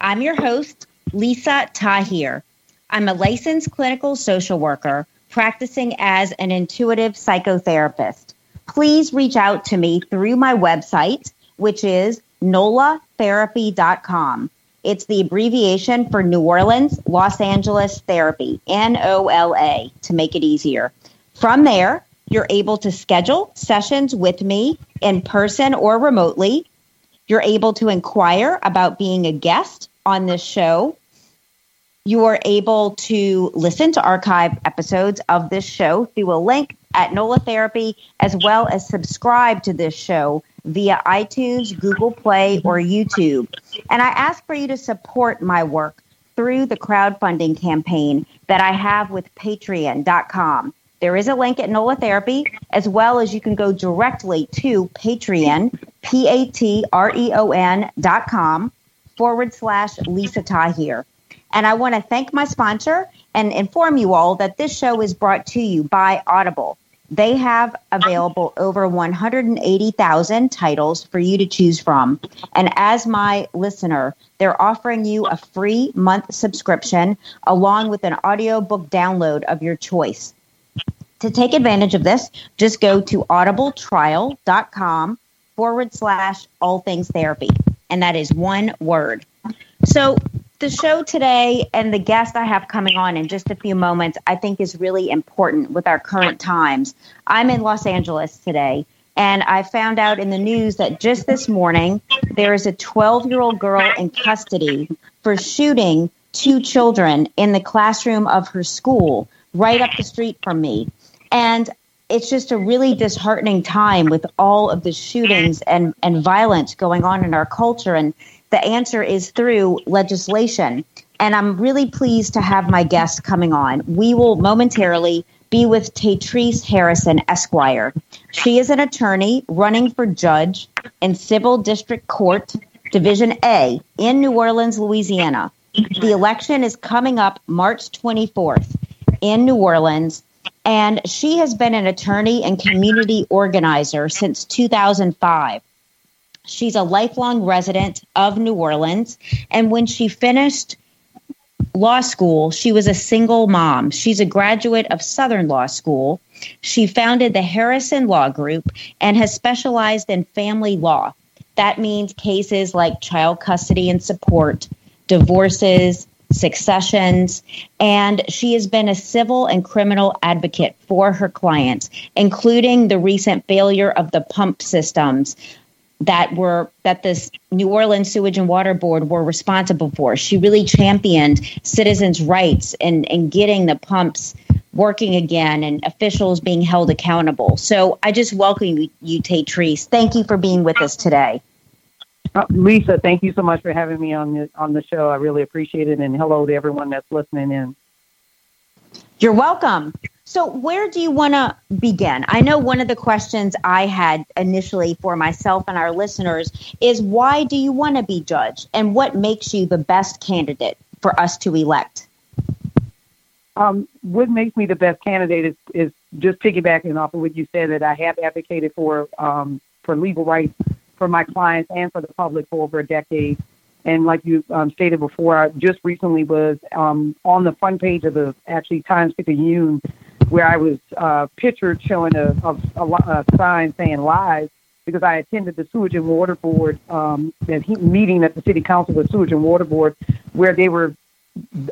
I'm your host, Lisa Tahir. I'm a licensed clinical social worker practicing as an intuitive psychotherapist. Please reach out to me through my website, which is nolatherapy.com. It's the abbreviation for New Orleans, Los Angeles Therapy, N O L A, to make it easier. From there, you're able to schedule sessions with me in person or remotely. You're able to inquire about being a guest on this show. You are able to listen to archive episodes of this show through a link at NOLA Therapy, as well as subscribe to this show via iTunes, Google Play, or YouTube. And I ask for you to support my work through the crowdfunding campaign that I have with patreon.com. There is a link at NOLA Therapy, as well as you can go directly to Patreon, P A T R E O N dot com forward slash Lisa Tahir. And I want to thank my sponsor and inform you all that this show is brought to you by Audible. They have available over 180,000 titles for you to choose from. And as my listener, they're offering you a free month subscription along with an audiobook download of your choice. To take advantage of this, just go to audibletrial.com forward slash all things therapy. And that is one word. So, the show today and the guest I have coming on in just a few moments, I think is really important with our current times. I'm in Los Angeles today, and I found out in the news that just this morning there is a 12 year old girl in custody for shooting two children in the classroom of her school right up the street from me. And it's just a really disheartening time with all of the shootings and, and violence going on in our culture. And the answer is through legislation. And I'm really pleased to have my guest coming on. We will momentarily be with Tatrice Harrison, Esquire. She is an attorney running for judge in Civil District Court, Division A in New Orleans, Louisiana. The election is coming up March 24th in New Orleans. And she has been an attorney and community organizer since 2005. She's a lifelong resident of New Orleans. And when she finished law school, she was a single mom. She's a graduate of Southern Law School. She founded the Harrison Law Group and has specialized in family law. That means cases like child custody and support, divorces, successions, and she has been a civil and criminal advocate for her clients, including the recent failure of the pump systems that were that this New Orleans Sewage and Water Board were responsible for. She really championed citizens' rights and in getting the pumps working again and officials being held accountable. So I just welcome you, you Tatrice. Thank you for being with us today. Uh, Lisa, thank you so much for having me on the on the show. I really appreciate it, and hello to everyone that's listening in. You're welcome. So, where do you want to begin? I know one of the questions I had initially for myself and our listeners is why do you want to be judge, and what makes you the best candidate for us to elect? Um, what makes me the best candidate is, is just piggybacking off of what you said that I have advocated for um, for legal rights for my clients and for the public for over a decade. And like you um, stated before, I just recently was um, on the front page of the actually Times Picayune, where I was uh, pictured showing a, a, a, sign saying lies because I attended the Sewage and Water Board um, he, meeting at the City Council with Sewage and Water Board, where they were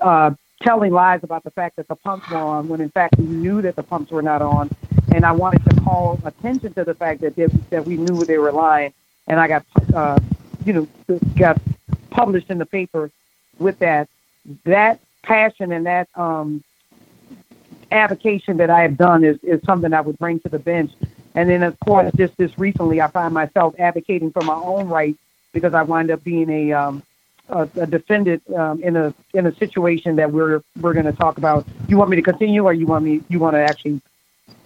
uh, telling lies about the fact that the pumps were on, when in fact we knew that the pumps were not on. And I wanted to call attention to the fact that they, that we knew they were lying and I got, uh, you know, got published in the paper with that. That passion and that um, avocation that I have done is, is something I would bring to the bench. And then, of course, just this recently, I find myself advocating for my own rights because I wind up being a um, a, a defendant um, in a in a situation that we're we're going to talk about. You want me to continue, or you want me you want to actually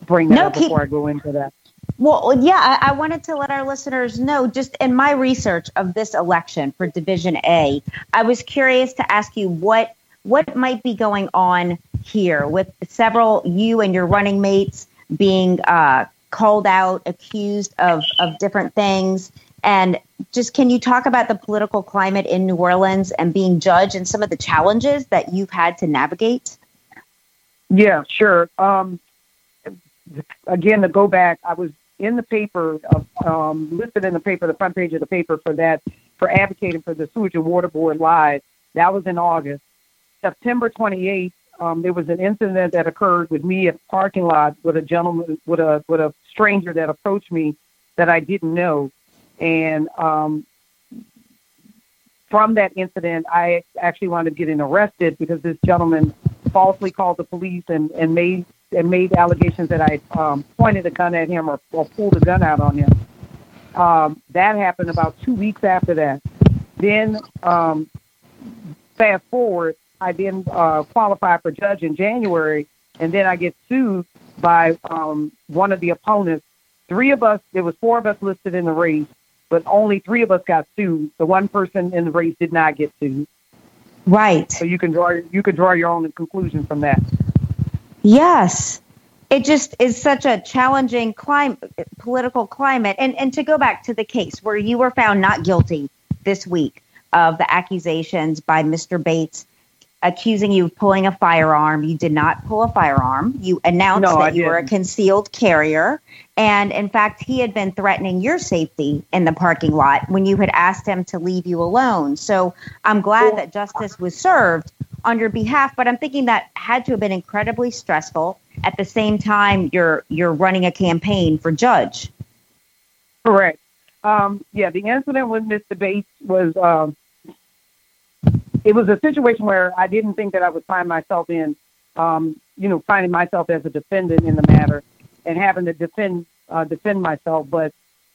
bring that No, up keep- before I go into that? Well, yeah, I, I wanted to let our listeners know just in my research of this election for Division A, I was curious to ask you what what might be going on here with several you and your running mates being uh, called out, accused of of different things, and just can you talk about the political climate in New Orleans and being judged and some of the challenges that you've had to navigate? Yeah, sure. Um, again, to go back, I was in the paper, um, listed in the paper, the front page of the paper for that, for advocating for the Sewage and Water Board live. That was in August. September 28th, um, there was an incident that occurred with me at the parking lot with a gentleman, with a with a stranger that approached me that I didn't know, and um, from that incident, I actually wound up getting arrested because this gentleman falsely called the police and, and made and made allegations that I um, pointed a gun at him or, or pulled a gun out on him. Um, that happened about two weeks after that. Then, um, fast forward, I then uh, qualify for judge in January, and then I get sued by um, one of the opponents. Three of us, there was four of us listed in the race, but only three of us got sued. The one person in the race did not get sued. Right. So you can draw you can draw your own conclusion from that. Yes. It just is such a challenging climate, political climate. And, and to go back to the case where you were found not guilty this week of the accusations by Mr. Bates accusing you of pulling a firearm. You did not pull a firearm. You announced No, that you were a concealed carrier. And in fact, he had been threatening your safety in the parking lot when you had asked him to leave you alone. So I'm glad that justice was served on your behalf, but I'm thinking that had to have been incredibly stressful. At the same time, you're you're running a campaign for judge. Correct. Um, yeah, the incident with Mr. Bates was um, it was a situation where I didn't think that I would find myself in, um, you know, finding myself as a defendant in the matter and having to defend uh, defend myself. But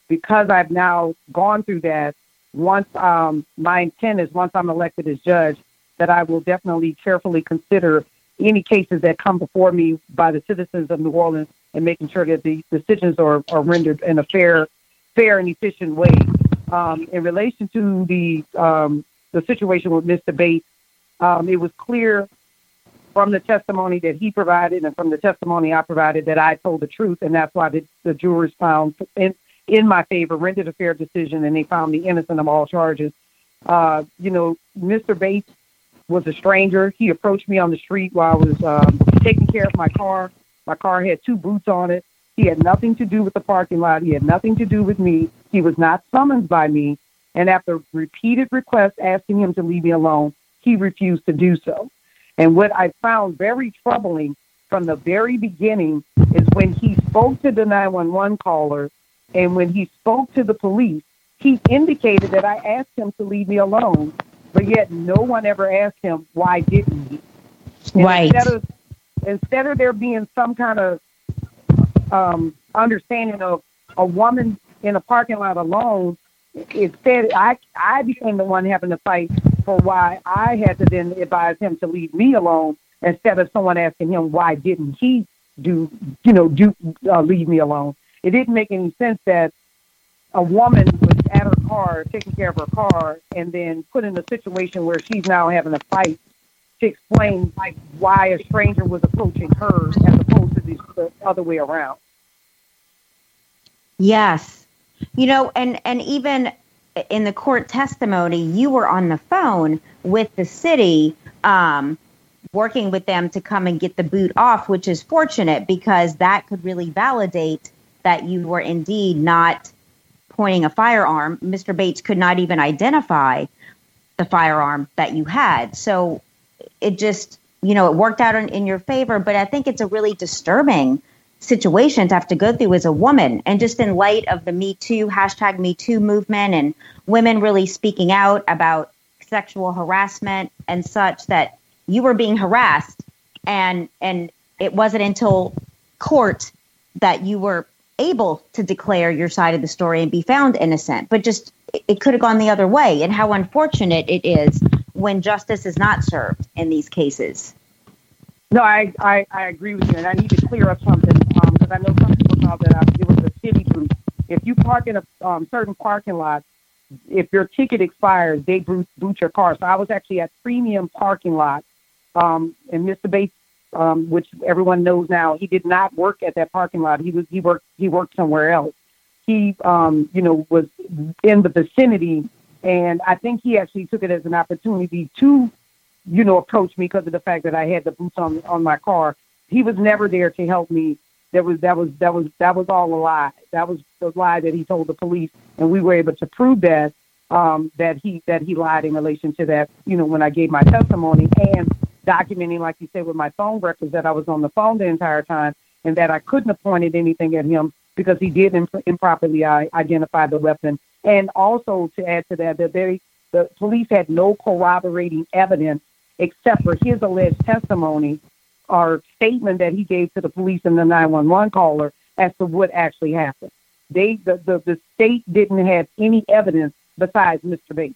because I've now gone through that, once um, my intent is once I'm elected as judge, that I will definitely carefully consider any cases that come before me by the citizens of New Orleans and making sure that the decisions are, are rendered in a fair fair and efficient way. Um, in relation to the um, the situation with Mr. Bates, um, it was clear from the testimony that he provided and from the testimony I provided that I told the truth, and that's why the, the jurors found in in my favor, rendered a fair decision, and they found me innocent of all charges. Uh, you know, Mr. Bates was a stranger. He approached me on the street while I was um, taking care of my car. My car had two boots on it. He had nothing to do with the parking lot. He had nothing to do with me. He was not summoned by me. And after repeated requests asking him to leave me alone, he refused to do so. And what I found very troubling from the very beginning is when he spoke to the 911 caller and when he spoke to the police, he indicated that I asked him to leave me alone, but yet no one ever asked him why didn't he? And Right. Instead of, instead of there being some kind of um, understanding of a woman in a parking lot alone, instead I I became the one having to fight for why I had to then advise him to leave me alone instead of someone asking him why didn't he do you know do uh, leave me alone. It didn't make any sense that a woman was at her car taking care of her car and then put in a situation where she's now having to fight to explain like why a stranger was approaching her as opposed to the, the other way around. Yes. You know, and and even in the court testimony, you were on the phone with the city, um, working with them to come and get the boot off, which is fortunate because that could really validate that you were indeed not pointing a firearm. Mr. Bates could not even identify the firearm that you had. So it just, you know, it worked out in, in your favor. But I think it's a really disturbing situation to have to go through as a woman. And just in light of the Me Too, hashtag Me Too movement and women really speaking out about sexual harassment and such that you were being harassed and and it wasn't until court that you were able to declare your side of the story and be found innocent. But just it could have gone the other way, and how unfortunate it is when justice is not served in these cases. No, I, I, I agree with you, and I need to clear up something because um, I know some people thought that I, was a city boot. If you park in a um, certain parking lot, if your ticket expires, they boot, boot your car. So I was actually at premium parking lot, um, and Mr. Bates, um, which everyone knows now, he did not work at that parking lot. He was he worked he worked somewhere else. He um, you know was in the vicinity, and I think he actually took it as an opportunity to, you know, approach me because of the fact that I had the boots on on my car. He was never there to help me. That was that was that was that was all a lie. That was the lie that he told the police, and we were able to prove that um, that he that he lied in relation to that. You know, when I gave my testimony and documenting, like you said, with my phone records that I was on the phone the entire time, and that I couldn't have pointed anything at him because he did imp- improperly uh, identify the weapon. And also to add to that, that they the police had no corroborating evidence except for his alleged testimony or statement that he gave to the police and the 911 caller as to what actually happened. They the, the, the state didn't have any evidence besides Mr. Bates.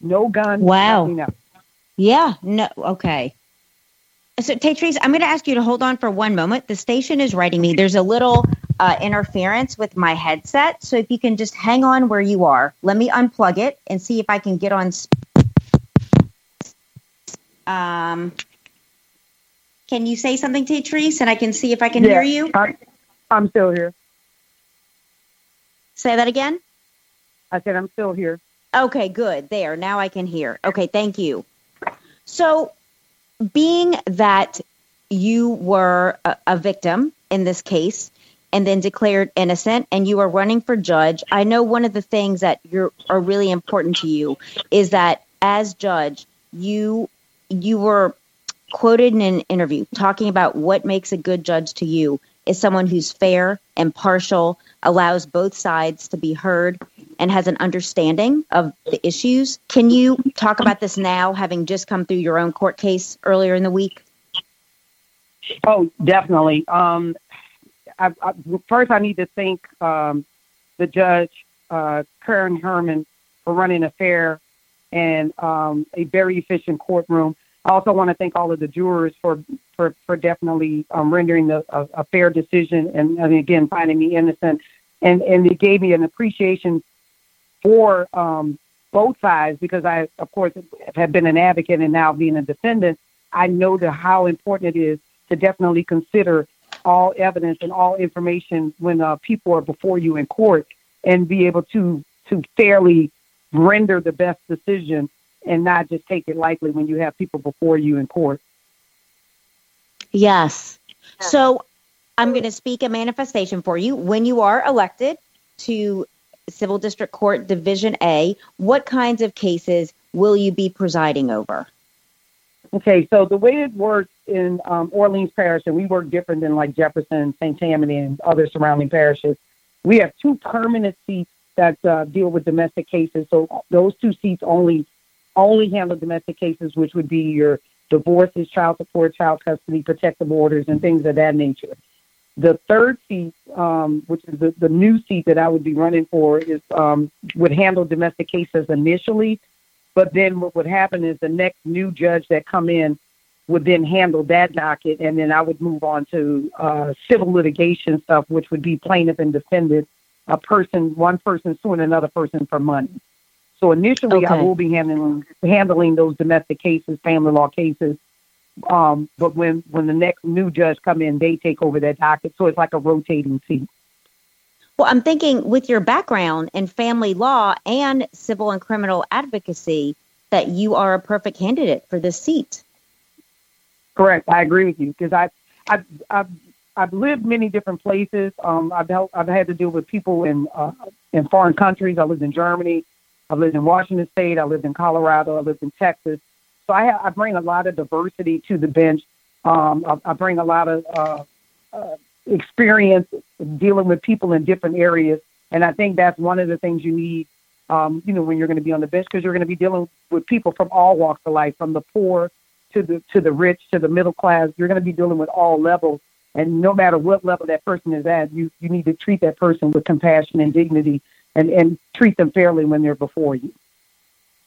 No gun. Wow. Yeah. No. Okay. So, Tatrice, I'm going to ask you to hold on for one moment. The station is writing me. There's a little uh, interference with my headset. So, if you can just hang on where you are, let me unplug it and see if I can get on. Um, can you say something, Tatrice, and I can see if I can yeah, hear you? I'm, I'm still here. Say that again. I said I'm still here. Okay, good. There. Now I can hear. Okay, thank you. So, being that you were a, a victim in this case and then declared innocent and you are running for judge, I know one of the things that you're, are really important to you is that as judge, you you were quoted in an interview talking about what makes a good judge to you is someone who's fair, impartial, allows both sides to be heard, and has an understanding of the issues. Can you talk about this now, having just come through your own court case earlier in the week? Oh, definitely. Um, I, I, first, I need to thank um, the judge, uh, Karen Herman, for running a fair and um, a very efficient courtroom. I also want to thank all of the jurors for for, for definitely um, rendering the, a, a, fair decision and, and, again finding me innocent. And and it gave me an appreciation for um, both sides because I, of course, have been an advocate and now being a defendant. I know the how important it is to definitely consider all evidence and all information when uh, people are before you in court and be able to to fairly render the best decision and not just take it lightly when you have people before you in court. Yes. So I'm going to speak a manifestation for you. When you are elected to Civil District Court Division A, what kinds of cases will you be presiding over? Okay, so the way it works in um, Orleans Parish, and we work different than like Jefferson, St. Tammany, and other surrounding parishes, we have two permanent seats that uh, deal with domestic cases. So those two seats only only handle domestic cases, which would be your divorces, child support, child custody, protective orders, and things of that nature. The third seat, um, which is the, the new seat that I would be running for, is um, would handle domestic cases initially, but then what would happen is the next new judge that come in would then handle that docket, and then I would move on to uh, civil litigation stuff, which would be plaintiff and defendant, a person, one person suing another person for money. So initially, okay. I will be handling handling those domestic cases, family law cases, um, but when when the next new judge come in, they take over that docket. So it's like a rotating seat. Well, I'm thinking with your background in family law and civil and criminal advocacy, that you are a perfect candidate for this seat. Correct. I agree with you because I, I've, I've, I've lived many different places. Um, I've helped, I've had to deal with people in uh, in foreign countries. I lived in Germany. I lived in Washington State. I lived in Colorado. I lived in Texas. So I, I bring a lot of diversity to the bench. Um, I, I bring a lot of uh, uh, experience dealing with people in different areas, and I think that's one of the things you need. Um, you know, when you're going to be on the bench, because you're going to be dealing with people from all walks of life, from the poor to the to the rich to the middle class. You're going to be dealing with all levels, and no matter what level that person is at, you you need to treat that person with compassion and dignity and and treat them fairly when they're before you.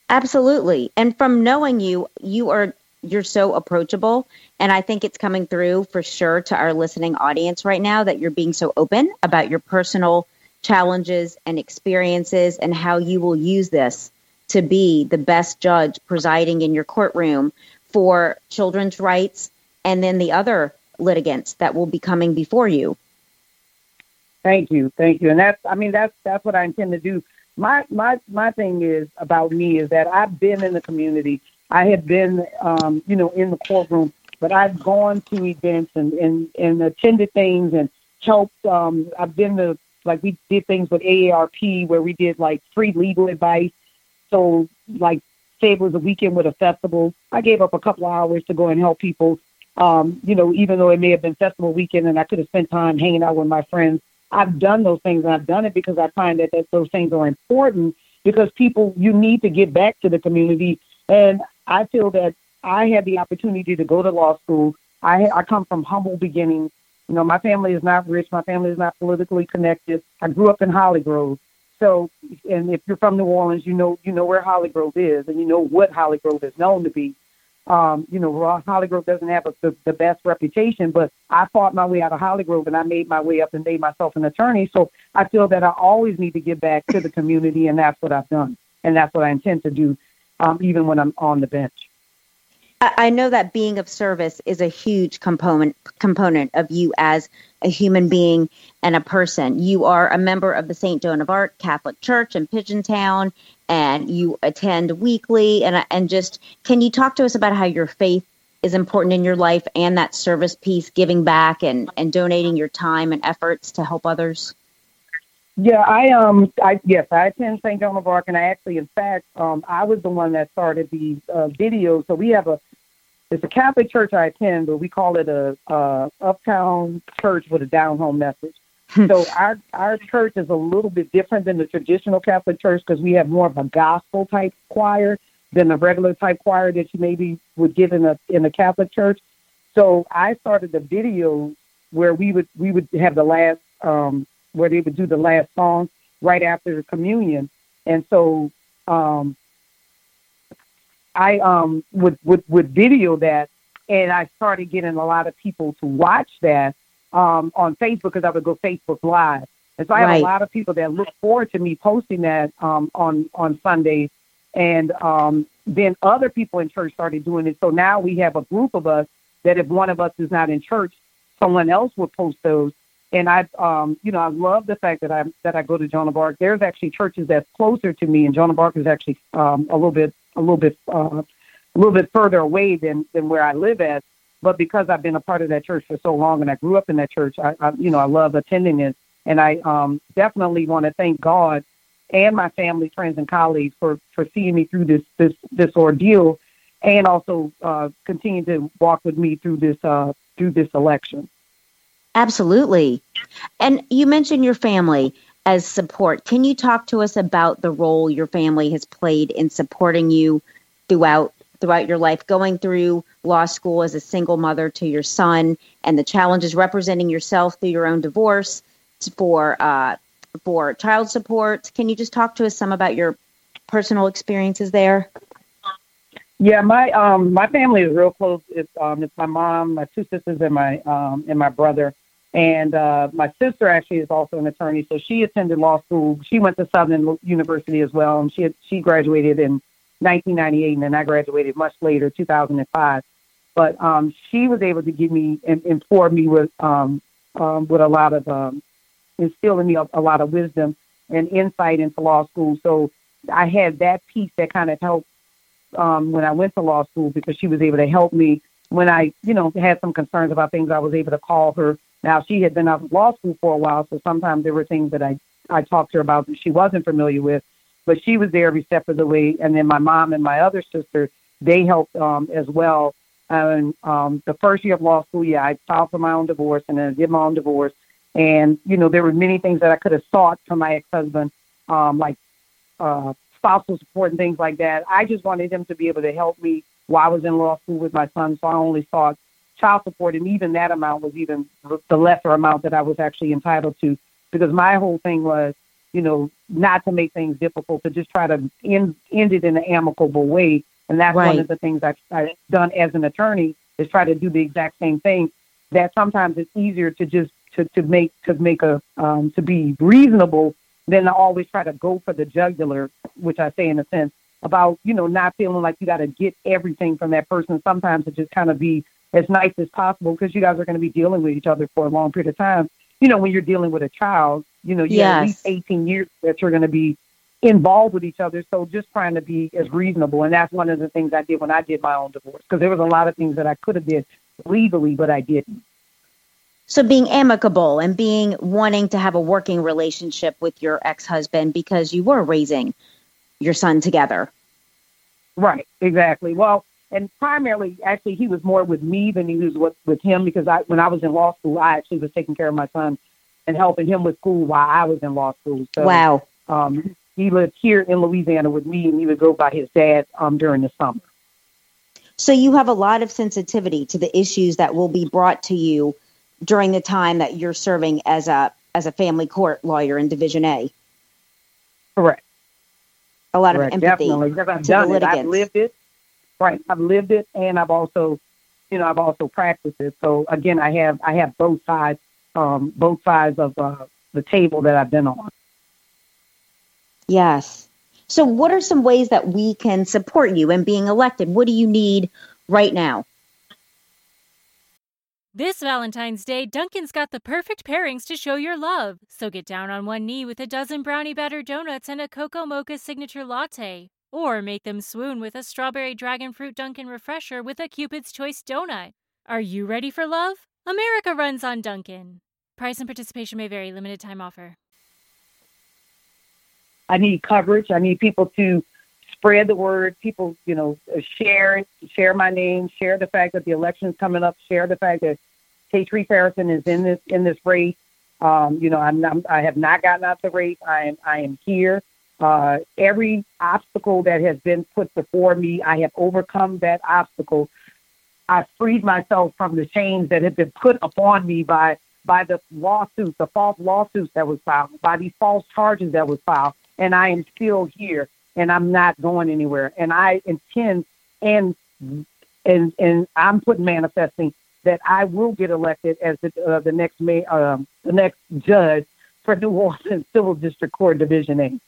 Absolutely. And from knowing you, you are you're so approachable and I think it's coming through for sure to our listening audience right now that you're being so open about your personal challenges and experiences and how you will use this to be the best judge presiding in your courtroom for children's rights and then the other litigants that will be coming before you. Thank you, thank you, and that's I mean that's that's what I intend to do. My my my thing is about me is that I've been in the community. I have been, um, you know, in the courtroom, but I've gone to events and and, and attended things and helped. Um, I've been to like we did things with AARP where we did like free legal advice. So like say it was a weekend with a festival, I gave up a couple of hours to go and help people. Um, you know, even though it may have been festival weekend and I could have spent time hanging out with my friends, I've done those things and I've done it because I find that, that those things are important because people, you need to give back to the community. And I feel that I had the opportunity to go to law school. I, I come from humble beginnings. You know, my family is not rich. My family is not politically connected. I grew up in Holly Grove. So, and if you're from New Orleans, you know you know where Holly Grove is, and you know what Holly Grove is known to be. Um, you know, Holly Grove doesn't have a, the, the best reputation, but I fought my way out of Holly Grove and I made my way up and made myself an attorney. So I feel that I always need to give back to the community, and that's what I've done, and that's what I intend to do, um, even when I'm on the bench. I know that being of service is a huge component component of you as a human being and a person. You are a member of the St. Joan of Arc Catholic Church in Pigeon Town, and you attend weekly. And and just can you talk to us about how your faith is important in your life and that service piece, giving back and and donating your time and efforts to help others? Yeah, I um, I yes, I attend St. Joan of Arc, and I actually, in fact, um, I was the one that started the uh, videos. So we have a it's a Catholic church I attend, but we call it a, a uptown church with a down home message. Hmm. so our our church is a little bit different than the traditional Catholic church because we have more of a gospel type choir than a regular type choir that you maybe would get in a in a Catholic church. So I started the video where we would we would have the last um, where they would do the last song right after the communion, and so um, I um would, would would video that, and I started getting a lot of people to watch that um on Facebook because I would go Facebook Live, and so I have right. a lot of people that look forward to me posting that um on on Sundays, and um then other people in church started doing it. So now we have a group of us that if one of us is not in church, someone else would post those. And I, um, you know, I love the fact that I that I go to Joan of Arc. There's actually churches that's closer to me, and Joan of Arc is actually um, a little bit a little bit uh, a little bit further away than than where I live at. But because I've been a part of that church for so long and I grew up in that church, I, I you know I love attending it, and I um, definitely want to thank God and my family, friends, and colleagues for for seeing me through this this this ordeal, and also uh, continue to walk with me through this uh, through this election. Absolutely, and you mentioned your family as support. Can you talk to us about the role your family has played in supporting you throughout throughout your life, going through law school as a single mother to your son, and the challenges representing yourself through your own divorce for uh, for child support? Can you just talk to us some about your personal experiences there? Yeah, my um my family is real close. It's um it's my mom, my two sisters, and my um and my brother. And uh, my sister actually is also an attorney, so she attended law school. She went to Southern University as well, and she had, she graduated in 1998, and then I graduated much later, 2005. But um, she was able to give me and inform me with um, um, with a lot of um, instill in me a, a lot of wisdom and insight into law school. So I had that piece that kind of helped um, when I went to law school because she was able to help me when I, you know, had some concerns about things. I was able to call her now, she had been out of law school for a while, so sometimes there were things that I, I talked to her about that she wasn't familiar with, but she was there every step of the way. And then my mom and my other sister, they helped um, as well. And um, the first year of law school, yeah, I filed for my own divorce and then I did my own divorce. And, you know, there were many things that I could have sought from my ex-husband, um, like uh, spousal support and things like that. I just wanted him to be able to help me while I was in law school with my son, so I only sought child support, and even that amount was even the lesser amount that I was actually entitled to, because my whole thing was, you know, not to make things difficult, to just try to end end it in an amicable way. And that's Right. one of the things I've, I've done as an attorney is try to do the exact same thing. That sometimes it's easier to just to, to make to make a um, to be reasonable than to always try to go for the jugular, which I say in a sense about you know not feeling like you got to get everything from that person. Sometimes it just kind of be as nice as possible because you guys are going to be dealing with each other for a long period of time. You know, when you're dealing with a child, you know, you have at least 18 years that you're going to be involved with each other. So just trying to be as reasonable. And that's one of the things I did when I did my own divorce because there was a lot of things that I could have did legally, but I didn't. So being amicable and being wanting to have a working relationship with your ex-husband because you were raising your son together. Right, exactly. Well, and primarily, actually, he was more with me than he was with, with him because I, when I was in law school, I actually was taking care of my son and helping him with school while I was in law school. So, wow. um, he lived here in Louisiana with me, and he would go by his dad um, during the summer. So you have a lot of sensitivity to the issues that will be brought to you during the time that you're serving as a as a family court lawyer in Division A. Correct. A lot Correct. of empathy. Definitely, because I've done it. I've lived it. Right. I've lived it, and I've also, you know, I've also practiced it. So again, I have I have both sides, um, both sides of uh, the table that I've been on. Yes. So what are some ways that we can support you in being elected? What do you need right now? This Valentine's Day, Dunkin's got the perfect pairings to show your love. So get down on one knee with a dozen brownie batter donuts and a cocoa mocha signature latte. Or make them swoon with a strawberry dragon fruit Dunkin' refresher with a Cupid's Choice donut. Are you ready for love? America runs on Dunkin'. Price and participation may vary, limited time offer. I need coverage. I need people to spread the word. People, you know, share it, share my name, share the fact that the election is coming up, share the fact that Patrice Harrison is in this in this race. Um, you know, I'm not, I have not gotten out the race. I am I am here. Uh, every obstacle that has been put before me, I have overcome that obstacle. I freed myself from the chains that had been put upon me by by the lawsuits, the false lawsuits that was filed, by these false charges that was filed, and I am still here, and I'm not going anywhere. And I intend, and and and I'm putting manifesting that I will get elected as the uh, the next may um, the next judge for New Orleans Civil District Court Division A.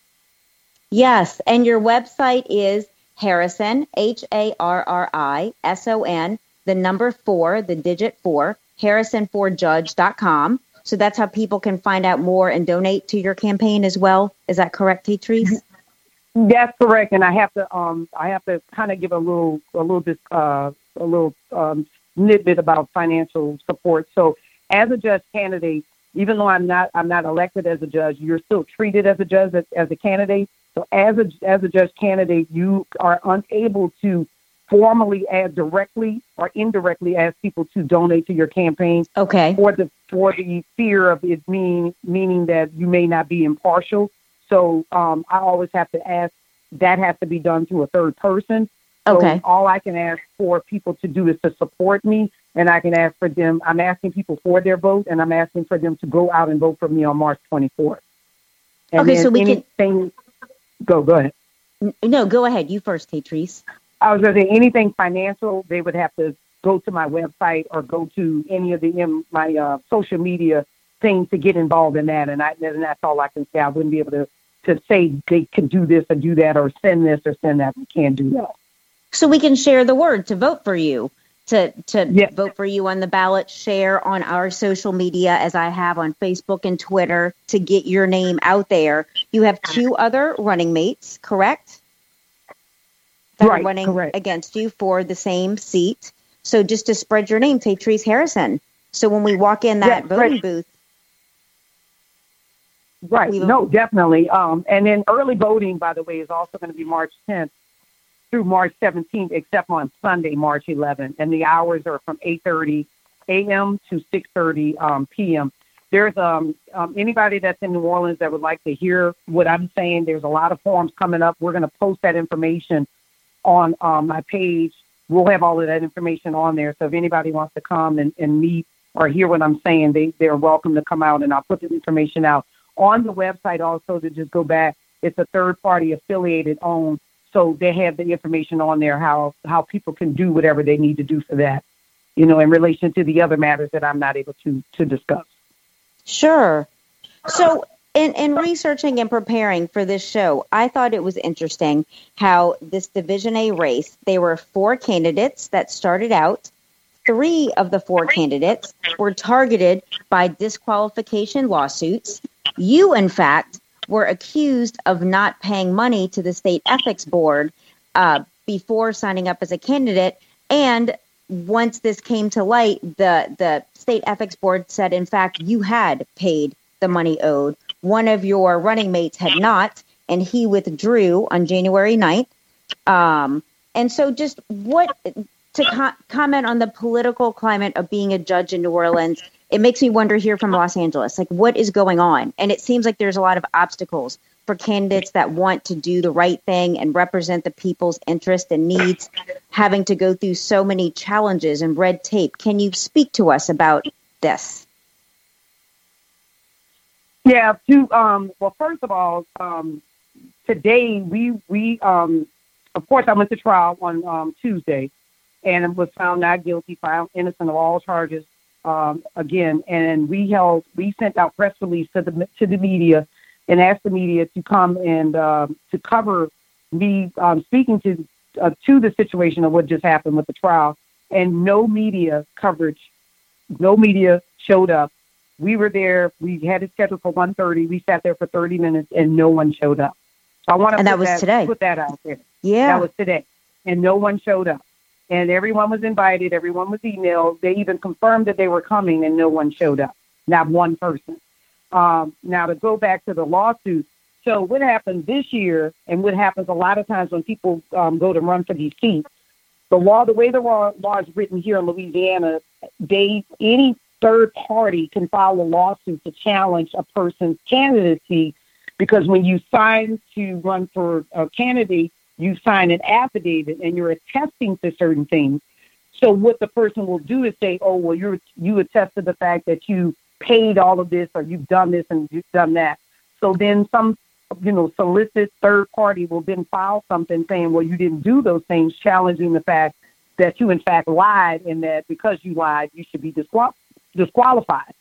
Yes, and your website is Harrison H A R R I S O N the number 4, the digit 4, harrison4judge.com. So that's how people can find out more and donate to your campaign as well. Is that correct, Patrice? That's correct, and I have to um I have to kind of give a little a little bit uh a little um nitbit about financial support. So as a judge candidate, even though I'm not I'm not elected as a judge, you're still treated as a judge as, as a candidate. So as a as a judge candidate, you are unable to formally add directly or indirectly ask people to donate to your campaign Okay. for the for the fear of it mean meaning that you may not be impartial. So um, I always have to ask that has to be done through a third person. So Okay. all I can ask for people to do is to support me, and I can ask for them. I'm asking people for their vote, and I'm asking for them to go out and vote for me on March 24th. And Okay, so we can- anything, Go, go ahead. No, go ahead. You first, Patrice. I was going to say anything financial, they would have to go to my website or go to any of the in my uh, social media things to get involved in that. And I and that's all I can say. I wouldn't be able to to say they can do this or do that or send this or send that. We can't do that. So we can share the word to vote for you, to to Yeah. vote for you on the ballot, share on our social media as I have on Facebook and Twitter to get your name out there. You have two other running mates, correct? That are Right, running correct. against you for the same seat. So just to spread your name, Patrice Harrison. So when we walk in that Yeah, voting right. booth, Right. No, definitely. Um, and then early voting, by the way, is also going to be March 10th through March 17th, except on Sunday, March 11th. And the hours are from 8:30 a.m. to 6:30 um, p.m. There's um, um, anybody that's in New Orleans that would like to hear what I'm saying. There's a lot of forums coming up. We're going to post that information on um, my page. We'll have all of that information on there. So if anybody wants to come and, and meet or hear what I'm saying, they, they're welcome to come out, and I'll put the information out on the website also to just go back. It's a third party affiliated owned, so they have the information on there how how people can do whatever they need to do for that. You know, in relation to the other matters that I'm not able to to discuss. Sure. So in, in researching and preparing for this show, I thought it was interesting how this Division A race, there were four candidates that started out. Three of the four candidates were targeted by disqualification lawsuits. You, in fact, were accused of not paying money to the state ethics board uh, before signing up as a candidate. And once this came to light, the, the state ethics board said, in fact, you had paid the money owed. One of your running mates had not, and he withdrew on January 9th. Um, and so, just what to co- comment on the political climate of being a judge in New Orleans? It makes me wonder here from Los Angeles, like what is going on? And it seems like there's a lot of obstacles for candidates that want to do the right thing and represent the people's interest and needs, having to go through so many challenges and red tape. Can you speak to us about this? Yeah. To um. Well, first of all, um, today we we um. Of course, I went to trial on um, Tuesday, and was found not guilty, found innocent of all charges. Um, again, and we held we sent out press release to the to the media and asked the media to come and uh, to cover me um, speaking to uh, to the situation of what just happened with the trial, and no media coverage, no media showed up we were there. We had it scheduled for 1.30. We sat there for 30 minutes, and no one showed up. So I want to and that was that, today. Put that out there. Yeah, that was today, and no one showed up. And everyone was invited. Everyone was emailed. They even confirmed that they were coming, and no one showed up. Not one person. Um, now to go back to the lawsuit. So what happened this year, and what happens a lot of times when people um, go to run for these seats, the law, the way the law, law is written here in Louisiana, they any third party can file a lawsuit to challenge a person's candidacy because when you sign to run for a candidate, you sign an affidavit and you're attesting to certain things. So what the person will do is say, "Oh, well, you're you attest to the fact that you paid all of this, or you've done this and you've done that." So then some, you know, solicit third party will then file something saying, "Well, you didn't do those things," challenging the fact that you in fact lied, and that because you lied, you should be disqualified disqualified.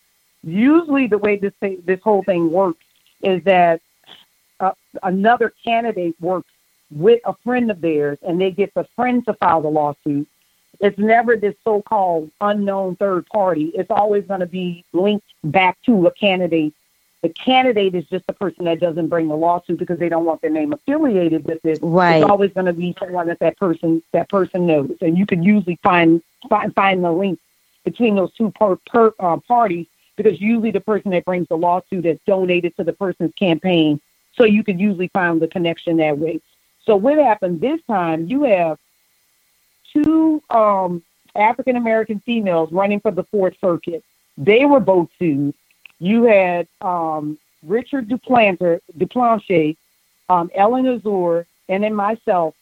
Usually, the way this thing, this whole thing works is that uh, another candidate works with a friend of theirs, and they get the friend to file the lawsuit. It's never this so-called unknown third party. It's always going to be linked back to a candidate. The candidate is just the person that doesn't bring the lawsuit because they don't want their name affiliated with it. Right. It's always going to be someone that that person that person knows, and you can usually find find, find the link between those two per, per, uh, parties because usually the person that brings the lawsuit has donated to the person's campaign. So you could usually find the connection that way. So what happened this time, you have two um, African American females running for the Fourth Circuit. They were both sued. You had um, Richard Duplanter, Duplanche, um, Ellen Azur, and then myself.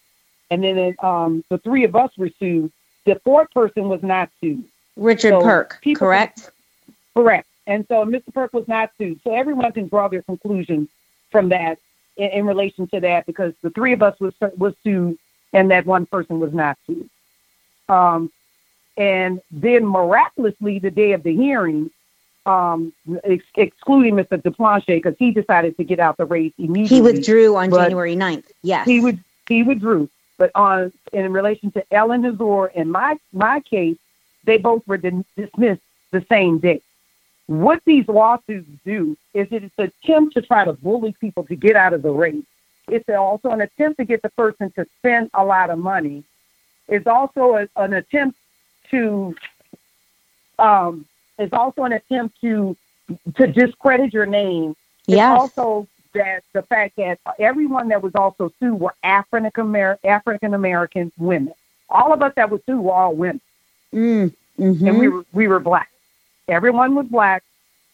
And then um, the three of us were sued. The fourth person was not sued. Richard so Perque, correct? correct. And so Mr. Perque was not sued. So everyone can draw their conclusions from that in, in, relation to that because the three of us was was sued and that one person was not sued. Um, and then miraculously, the day of the hearing, um, ex- excluding Mr. Duplanche because he decided to get out the race immediately. He withdrew on January 9th. Yes. He would he withdrew. But on in relation to Ellen Hazeur in my my case, they both were dismissed the same day. What these lawsuits do is it's an attempt to try to bully people to get out of the race. It's also an attempt to get the person to spend a lot of money. It's also a, an attempt to um, it's also an attempt to to discredit your name. It's yes. also that the fact that everyone that was also sued were African African American women. All of us that were sued were all women. Mm, mm-hmm. and we were we were black. Everyone was black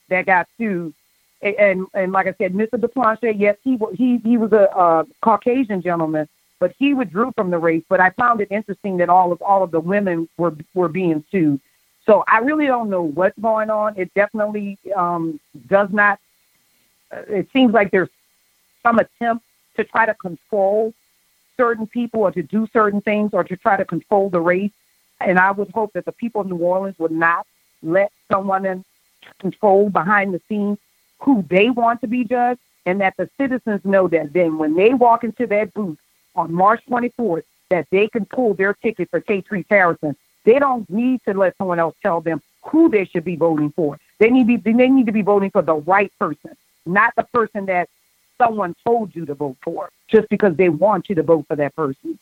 that got sued, and and, and like I said, Mr. Duplanche, yes, he he he was a, a Caucasian gentleman, but he withdrew from the race. But I found it interesting that all of all of the women were were being sued. So I really don't know what's going on. It definitely um, does not it seems like there's some attempt to try to control certain people or to do certain things or to try to control the race. And I would hope that the people of New Orleans would not let someone in control behind the scenes who they want to be judged, and that the citizens know that then when they walk into that booth on March 24th, that they can pull their ticket for K3 Harrison. They don't need to let someone else tell them who they should be voting for. They need be, they need to be voting for the right person, not the person that someone told you to vote for just because they want you to vote for that person.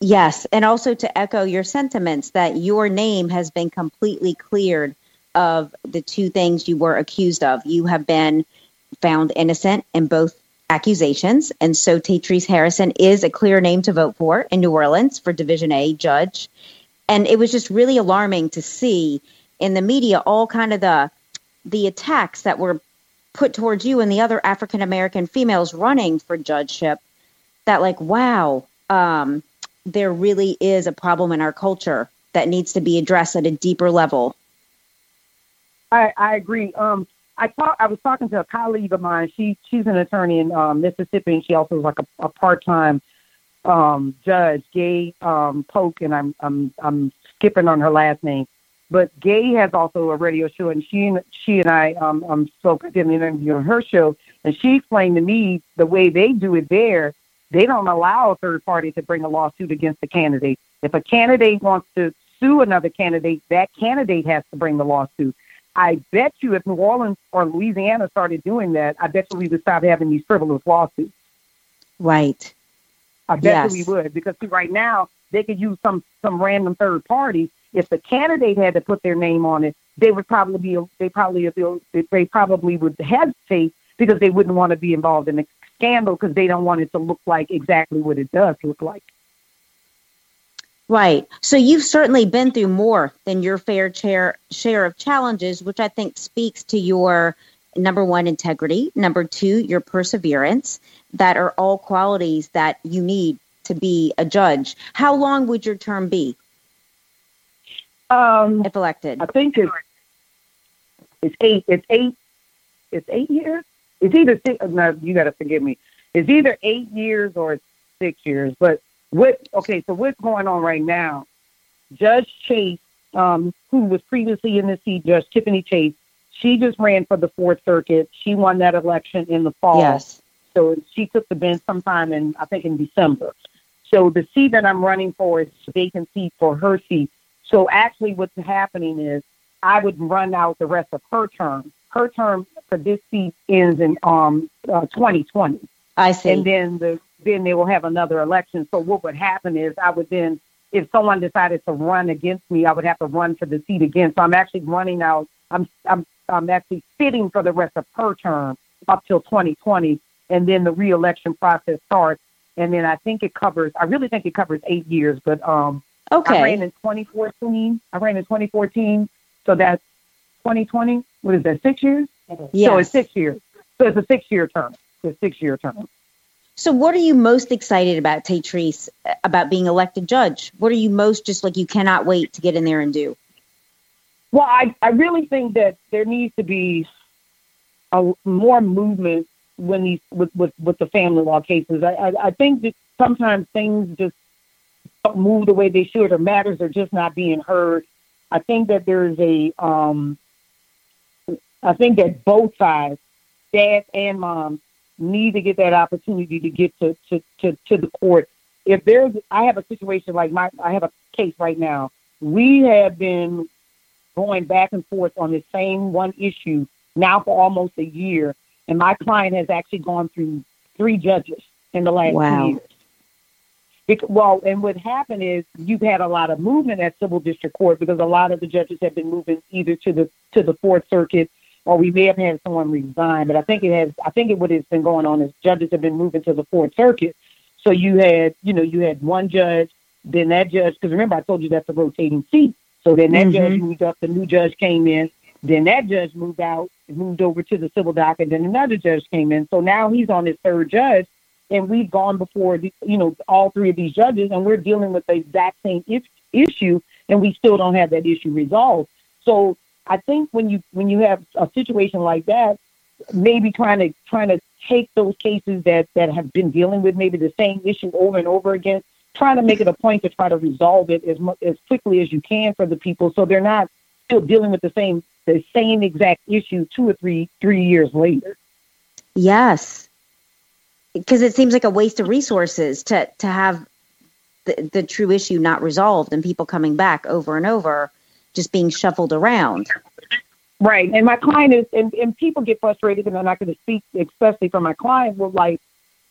Yes, and also to echo your sentiments that your name has been completely cleared of the two things you were accused of. You have been found innocent in both accusations, and so Tatrice Harrison is a clear name to vote for in New Orleans for Division A judge. And it was just really alarming to see in the media all kind of the the attacks that were put towards you and the other African American females running for judgeship. That like, wow, um, there really is a problem in our culture that needs to be addressed at a deeper level. I, I agree. Um, I talk, I was talking to a colleague of mine. She she's an attorney in um, Mississippi, and she also is like a, a part time um, judge, Gay um, Polk, and I'm I'm I'm skipping on her last name. But Gay has also a radio show, and she and she and I um, um spoke at an interview on her show, and she explained to me the way they do it there they don't allow a third party to bring a lawsuit against a candidate. If a candidate wants to sue another candidate, that candidate has to bring the lawsuit. I bet you if New Orleans or Louisiana started doing that, I bet you we would stop having these frivolous lawsuits. Right. I bet yes. you we would because see, right now they could use some some random third party. If the candidate had to put their name on it, they would probably be they probably they probably would hesitate because they wouldn't want to be involved in the scandal because they don't want it to look like exactly what it does look like. Right. So you've certainly been through more than your fair share share of challenges, which I think speaks to your number one integrity, number two your perseverance. That are all qualities that you need to be a judge. How long would your term be? Um, if elected, I think it's it's eight. It's eight. It's eight years. It's either six. No, you got to forgive me. It's either eight years or six years. But what? Okay, so what's going on right now? Judge Chase, um, who was previously in the seat, Judge Tiffany Chase, she just ran for the Fourth Circuit. She won that election in the fall. Yes. So she took the bench sometime in, I think, in December. So the seat that I'm running for is vacant seat for her seat. So actually, what's happening is I would run out the rest of her term. Her term for this seat ends in um uh, 2020. I see. And then the then they will have another election. So what would happen is I would then, if someone decided to run against me, I would have to run for the seat again. So I'm actually running out. I'm I'm I'm actually sitting for the rest of her term up till 2020, and then the reelection process starts. And then I think it covers. I really think it covers eight years. But um, okay. I ran in 2014. I ran in 2014. So that's 2020. What is that? Six years. Yes. So it's six years. So it's a six year term. It's a six year term. So what are you most excited about, Tatrice, about being elected judge? What are you most just like you cannot wait to get in there and do? Well, I, I really think that there needs to be a more movement when these with, with, with the family law cases. I, I, I think that sometimes things just don't move the way they should or matters are just not being heard. I think that there's a um, I think that both sides, dad and mom, need to get that opportunity to get to, to, to, to the court. If there's, I have a situation like my, I have a case right now. We have been going back and forth on the same one issue now for almost a year, and my client has actually gone through three judges in the last wow. two years. Because, well, and what happened is you've had a lot of movement at civil district court because a lot of the judges have been moving either to the to the Fourth Circuit or we may have had someone resign. But I think it has. I think it, what has been going on is judges have been moving to the Fourth Circuit. So you had, you know, you had one judge, then that judge. Because remember, I told you that's a rotating seat. So then that mm-hmm. judge moved up, the new judge came in. Then that judge moved out, moved over to the civil docket. Then another judge came in. So now he's on his third judge, and we've gone before, the, you know, all three of these judges, and we're dealing with the exact same issue, and we still don't have that issue resolved. So I think when you when you have a situation like that, maybe trying to trying to take those cases that that have been dealing with maybe the same issue over and over again, trying to make it a point to try to resolve it as mu- as quickly as you can for the people, so they're not still dealing with the same the same exact issue two or three three years later. Yes. Because it seems like a waste of resources to, to have the, the true issue not resolved and people coming back over and over, just being shuffled around. Right. And my client is, and, and people get frustrated, and I'm not going to speak, especially for my client, will like,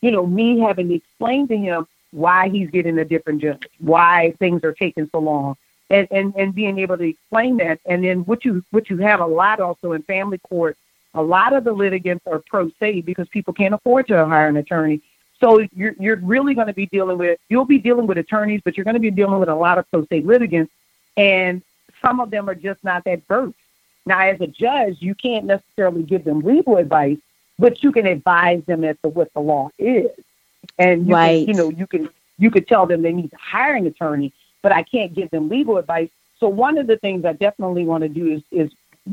you know, me having to explain to him why he's getting a different judge, why things are taking so long, and, and, and being able to explain that. And then what you what you have a lot also in family court, a lot of the litigants are pro se because people can't afford to hire an attorney. So you're you're really going to be dealing with you'll be dealing with attorneys, but you're going to be dealing with a lot of pro se litigants, and some of them are just not that versed. Now, as a judge, you can't necessarily give them legal advice, but you can advise them as to what the law is, and you Right. can, you know you can you could tell them they need to hire an attorney, but I can't give them legal advice. So one of the things I definitely want to do is is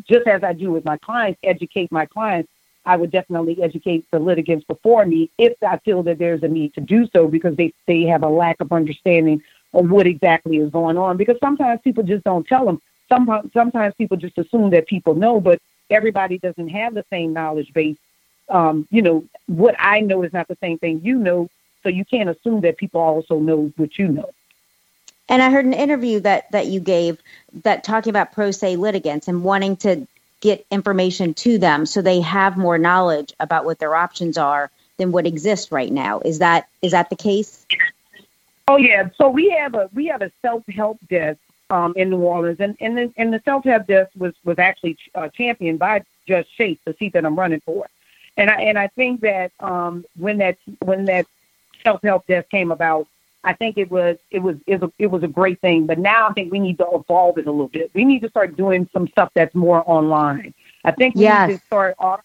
just as I do with my clients, educate my clients. I would definitely educate the litigants before me if I feel that there's a need to do so because they they have a lack of understanding of what exactly is going on. Because sometimes people just don't tell them. Sometimes sometimes people just assume that people know, but everybody doesn't have the same knowledge base. Um, you know, what I know is not the same thing you know, so you can't assume that people also know what you know. And I heard an interview that, that you gave that talking about pro se litigants and wanting to get information to them so they have more knowledge about what their options are than what exists right now. Is that is that the case? Oh yeah, so we have a we have a self help desk um, in New Orleans, and and the, and the self help desk was was actually uh, championed by Judge Chase, the seat that I'm running for, and I and I think that um, when that when that self help desk came about, I think it was it was it was, a, it was a great thing. But now I think we need to evolve it a little bit. We need to start doing some stuff that's more online. I think we Yes. need to start offering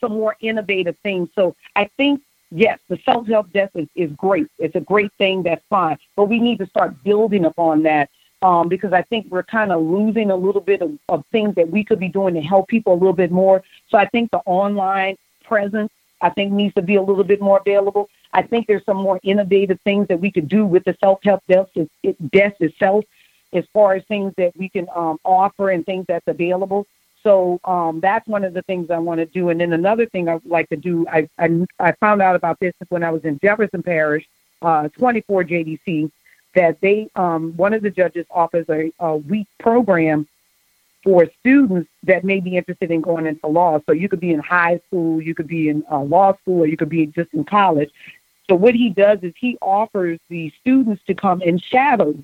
some more innovative things. So I think yes, the self help desk is, is great. It's a great thing. That's fine. But we need to start building upon that um, because I think we're kind of losing a little bit of, of things that we could be doing to help people a little bit more. So I think the online presence, I think, needs to be a little bit more available. I think there's some more innovative things that we could do with the self help desk, it, desk itself, as far as things that we can um, offer and things that's available. So um, that's one of the things I want to do. And then another thing I would like to do, I, I, I found out about this when I was in Jefferson Parish, uh, 24 JDC, that they, um, one of the judges offers a, a week program for students that may be interested in going into law. So you could be in high school, you could be in uh, law school, or you could be just in college. So what he does is he offers the students to come and shadow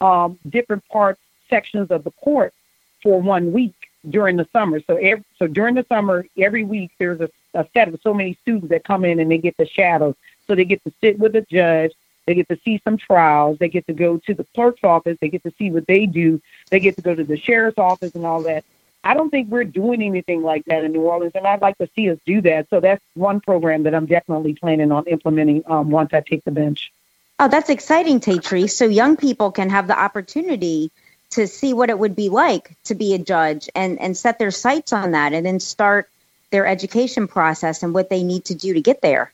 um, different parts, sections of the court for one week during the summer. So every, so during the summer, every week there's a, a set of so many students that come in and they get to shadow. So they get to sit with a judge, they get to see some trials, they get to go to the clerk's office, they get to see what they do, they get to go to the sheriff's office and all that. I don't think we're doing anything like that in New Orleans, and I'd like to see us do that. So that's one program that I'm definitely planning on implementing um, once I take the bench. Oh, that's exciting, Tatri. So young people can have the opportunity to see what it would be like to be a judge and, and set their sights on that and then start their education process and what they need to do to get there.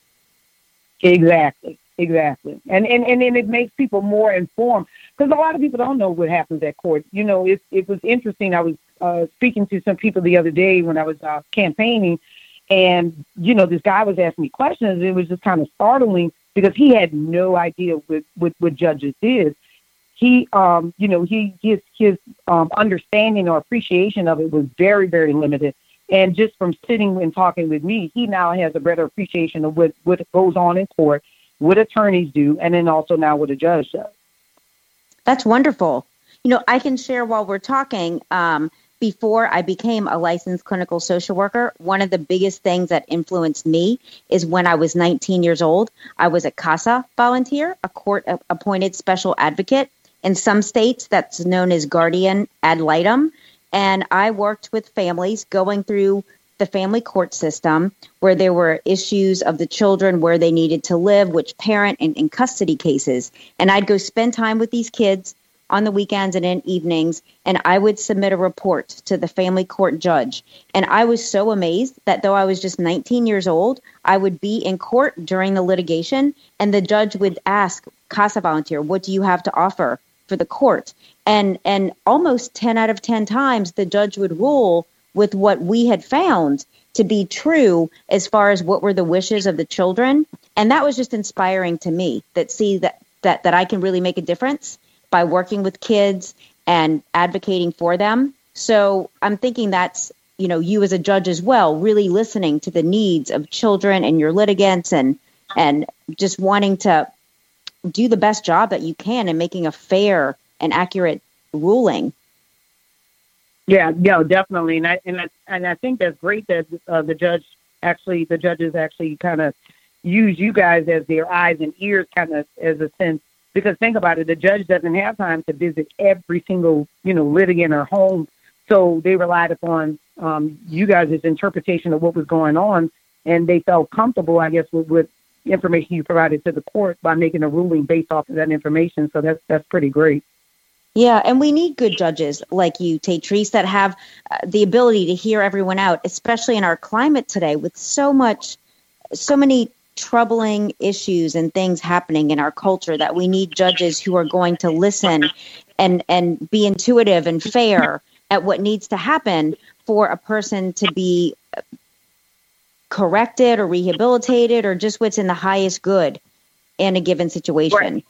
Exactly, exactly, and and and then it makes people more informed because a lot of people don't know what happens at court. You know, it it was interesting. I was uh, speaking to some people the other day when I was uh, campaigning, and you know, this guy was asking me questions. It was just kind of startling because he had no idea what what, what judges did. He, um, you know, he his his um, understanding or appreciation of it was very very limited. And just from sitting and talking with me, he now has a better appreciation of what, what goes on in court, what attorneys do, and then also now what a judge does. That's wonderful. You know, I can share while we're talking. Um, before I became a licensed clinical social worker, one of the biggest things that influenced me is when I was 19 years old. I was a CASA volunteer, a court appointed special advocate. In some states, that's known as guardian ad litem. And I worked with families going through the family court system where there were issues of the children where they needed to live, which parent and in custody cases. And I'd go spend time with these kids on the weekends and in evenings, and I would submit a report to the family court judge. And I was so amazed that though I was just 19 years old, I would be in court during the litigation, and the judge would ask CASA volunteer, "What do you have to offer for the court?" And and almost 10 out of 10 times, the judge would rule with what we had found to be true as far as what were the wishes of the children and that was just inspiring to me that see that that that I can really make a difference by working with kids and advocating for them so I'm thinking that's you know you as a judge as well really listening to the needs of children and your litigants and and just wanting to do the best job that you can in making a fair and accurate ruling. Yeah, yeah, definitely, and I and I and I think that's great that uh, the judge actually the judges actually kind of use you guys as their eyes and ears, kind of as a sense. Because think about it, the judge doesn't have time to visit every single you know litigant or home, so they relied upon um, you guys' interpretation of what was going on, and they felt comfortable, I guess, with, with information you provided to the court by making a ruling based off of that information. So that's that's pretty great. Yeah, and we need good judges like you, Tatrice, that have uh, the ability to hear everyone out, especially in our climate today with so much, so many troubling issues and things happening in our culture that we need judges who are going to listen and and be intuitive and fair at what needs to happen for a person to be corrected or rehabilitated or just what's in the highest good in a given situation. Right,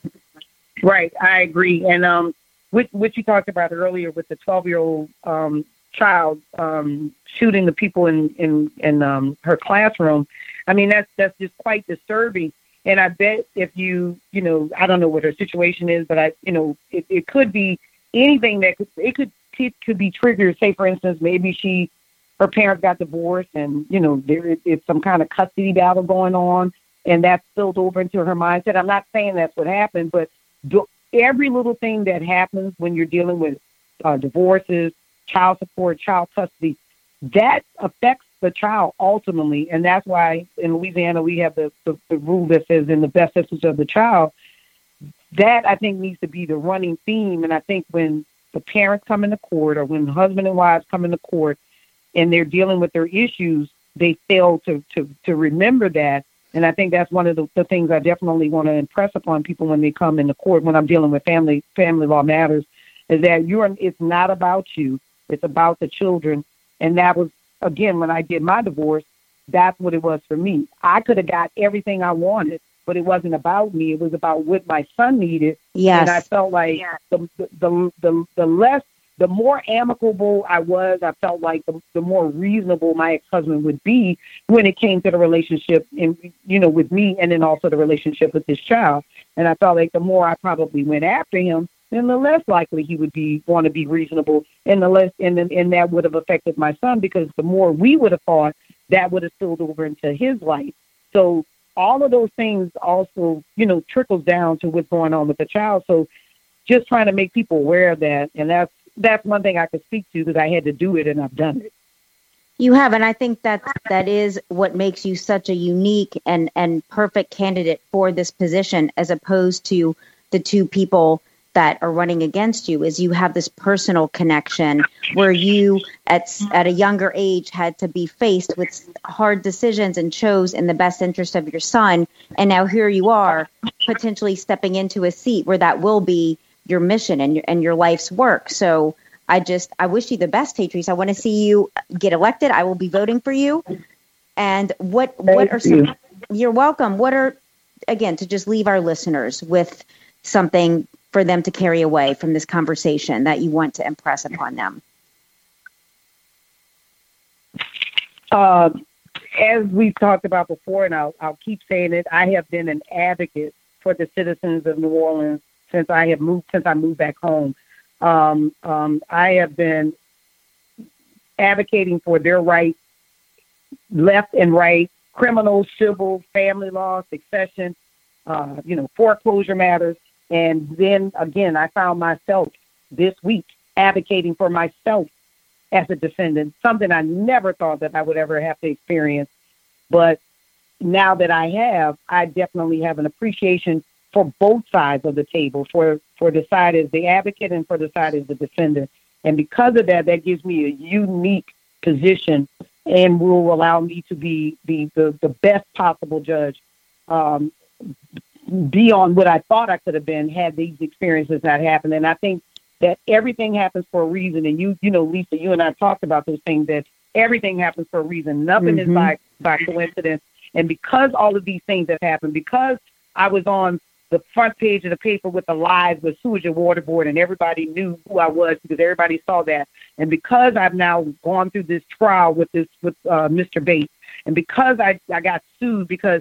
right. I agree. And um which, which you talked about earlier with the 12 year old um, child um, shooting the people in in in um, her classroom. I mean, that's that's just quite disturbing. And I bet if you you know I don't know what her situation is, but I you know it, it could be anything that could it could it could be triggered. Say for instance, maybe she her parents got divorced, and you know there is some kind of custody battle going on, and that spilled over into her mindset. I'm not saying that's what happened, but do, every little thing that happens when you're dealing with uh, divorces, child support, child custody, that affects the child ultimately. And that's why in Louisiana we have the, the, the rule that says in the best interest of the child. That I think needs to be the running theme. And I think when the parents come into court or when husband and wives come into court and they're dealing with their issues, they fail to, to, to remember that and I think that's one of the, the things I definitely want to impress upon people when they come into court when I'm dealing with family family law matters is that you're it's not about you. It's about the children. And that was again when I did my divorce, that's what it was for me. I could have got everything I wanted, but it wasn't about me. It was about what my son needed. Yes. And I felt like the, the the the the less the more amicable I was, I felt like the, the more reasonable my ex-husband would be when it came to the relationship and you know with me and then also the relationship with his child. And I felt like the more I probably went after him, then the less likely he would be want to be reasonable, and the less and then and that would have affected my son because the more we would have fought, that would have spilled over into his life. So all of those things also, you know, trickles down to what's going on with the child. So just trying to make people aware of that, and that's that's one thing I could speak to because I had to do it and I've done it. You have, and I think that that is what makes you such a unique and and perfect candidate for this position, as opposed to the two people that are running against you. Is you have this personal connection where you at at a younger age had to be faced with hard decisions and chose in the best interest of your son, and now here you are potentially stepping into a seat where that will be your mission and your and your life's work. So I just I wish you the best, Tatrice. I want to see you get elected. I will be voting for you. And what Thank what are you. some, you're welcome. What are again to just leave our listeners with something for them to carry away from this conversation that you want to impress upon them? Uh, as we've talked about before, and I'll, I'll keep saying it, I have been an advocate for the citizens of New Orleans since I have moved since I moved back home. Um, um, I have been advocating for their rights, left and right, criminal, civil, family law, succession, uh, you know, foreclosure matters. And then again, I found myself this week advocating for myself as a defendant, something I never thought that I would ever have to experience. But now that I have, I definitely have an appreciation for both sides of the table, for for the side as the advocate and for the side as the defendant. And because of that, that gives me a unique position and will allow me to be the, the, the best possible judge um, beyond what I thought I could have been had these experiences not happened. And I think that everything happens for a reason. And you, you know, Lisa, you and I talked about this thing that everything happens for a reason. Nothing mm-hmm. is by, by coincidence. And because all of these things have happened, because I was on the front page of the paper with the lies with Sewerage and Water Board and everybody knew who I was because everybody saw that. And because I've now gone through this trial with this with uh, Mr. Bates, and because I, I got sued because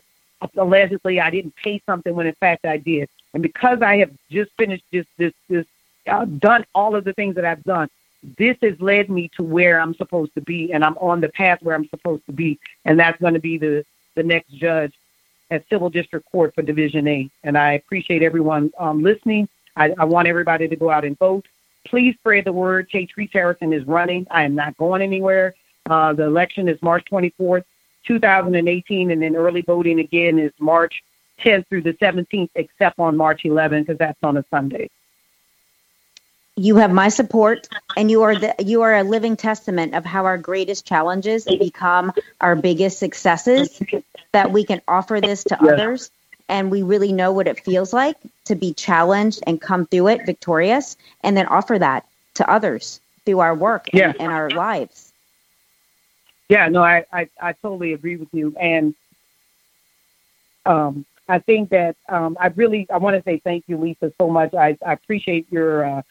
allegedly I didn't pay something when in fact I did, and because I have just finished this this this uh, done all of the things that I've done, this has led me to where I'm supposed to be, and I'm on the path where I'm supposed to be, and that's going to be the the next judge at Civil District Court for Division A. And I appreciate everyone um, listening. I, I, want everybody to go out and vote. Please spread the word. Tatrice Harrison is running. I am not going anywhere. Uh, the election is March 24th, 2018, and then early voting again is March 10th through the 17th, except on March 11th because that's on a Sunday you have my support and you are the you are a living testament of how our greatest challenges become our biggest successes that we can offer this to yes. others and we really know what it feels like to be challenged and come through it victorious and then offer that to others through our work yeah. and, and our lives yeah no I, I i totally agree with you and um I think that um, I really I want to say thank you, Lisa, so much. I, I appreciate your uh,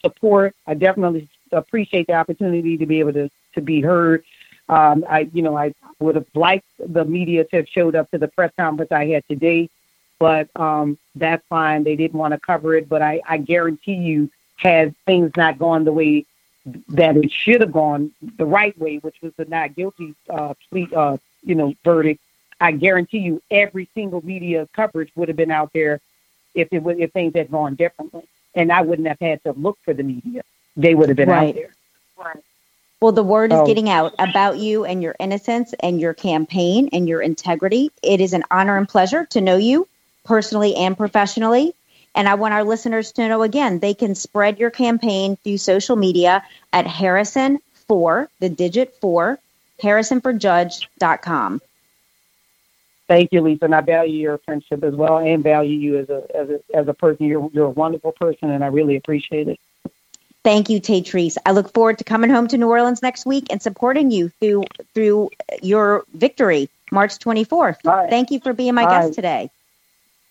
support. I definitely appreciate the opportunity to be able to to be heard. Um, I, you know, I would have liked the media to have showed up to the press conference I had today, but um, that's fine. They didn't want to cover it, but I, I guarantee you, had things not gone the way that it should have gone, the right way, which was the not guilty uh, plea, uh, you know, verdict, I guarantee you, every single media coverage would have been out there if it would, if things had gone differently and I wouldn't have had to look for the media. They would have been right. out there. Right. Well, the word is oh. getting out about you and your innocence and your campaign and your integrity. It is an honor and pleasure to know you personally and professionally. And I want our listeners to know again, they can spread your campaign through social media at Harrison 4, the digit 4, harrisonforjudge.com. Thank you, Lisa, and I value your friendship as well, and value you as a as a as a person. You're you're a wonderful person, and I really appreciate it. Thank you, Tatrice. I look forward to coming home to New Orleans next week and supporting you through through your victory, March 24th. Right. Thank you for being my All guest right. today.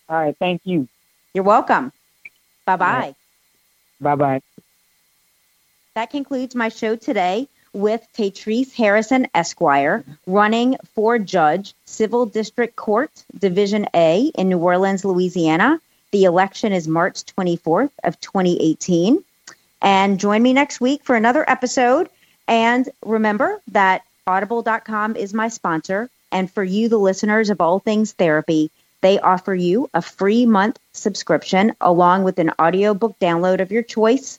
All right, thank you. You're welcome. Bye bye. Bye bye. That concludes my show today with Tatrice Harrison Esquire running for Judge, Civil District Court, Division A in New Orleans, Louisiana. The election is March 24th of 2018. And join me next week for another episode. And remember that audible.com is my sponsor. And for you, the listeners of All Things Therapy, they offer you a free month subscription along with an audiobook download of your choice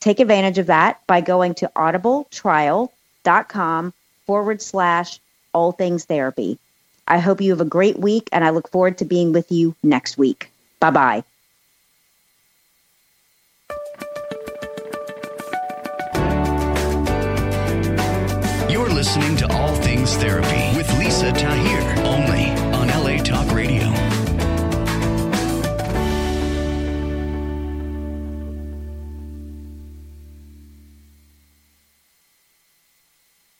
Take advantage of that by going to audibletrial.com forward slash all things therapy. I hope you have a great week and I look forward to being with you next week. Bye bye. You're listening to All Things Therapy with Lisa Tahir,